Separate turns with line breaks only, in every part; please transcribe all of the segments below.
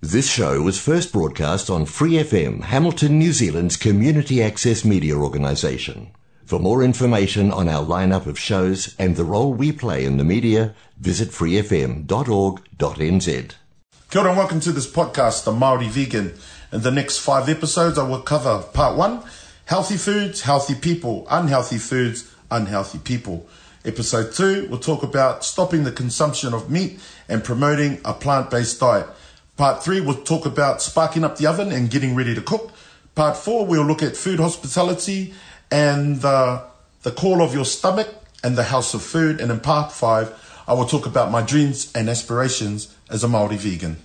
This show was first broadcast on Free FM, Hamilton, New Zealand's community access media organisation. For more information on our lineup of shows and the role we play in the media, visit freefm.org.nz.
Kia ora and welcome to this podcast, The Māori Vegan. In the next five episodes, I will cover part one, healthy foods, healthy people, unhealthy foods, unhealthy people. Episode two, we'll talk about stopping the consumption of meat and promoting a plant-based diet. Part three, we'll talk about sparking up the oven and getting ready to cook. Part four, we'll look at food hospitality and the, the call of your stomach and the house of food. And in part five, I will talk about my dreams and aspirations as a Māori vegan.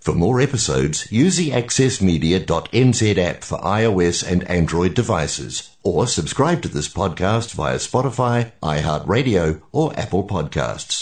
For more episodes, use the accessmedia.nz app for iOS and Android devices, or subscribe to this podcast via Spotify, iHeartRadio, or Apple Podcasts.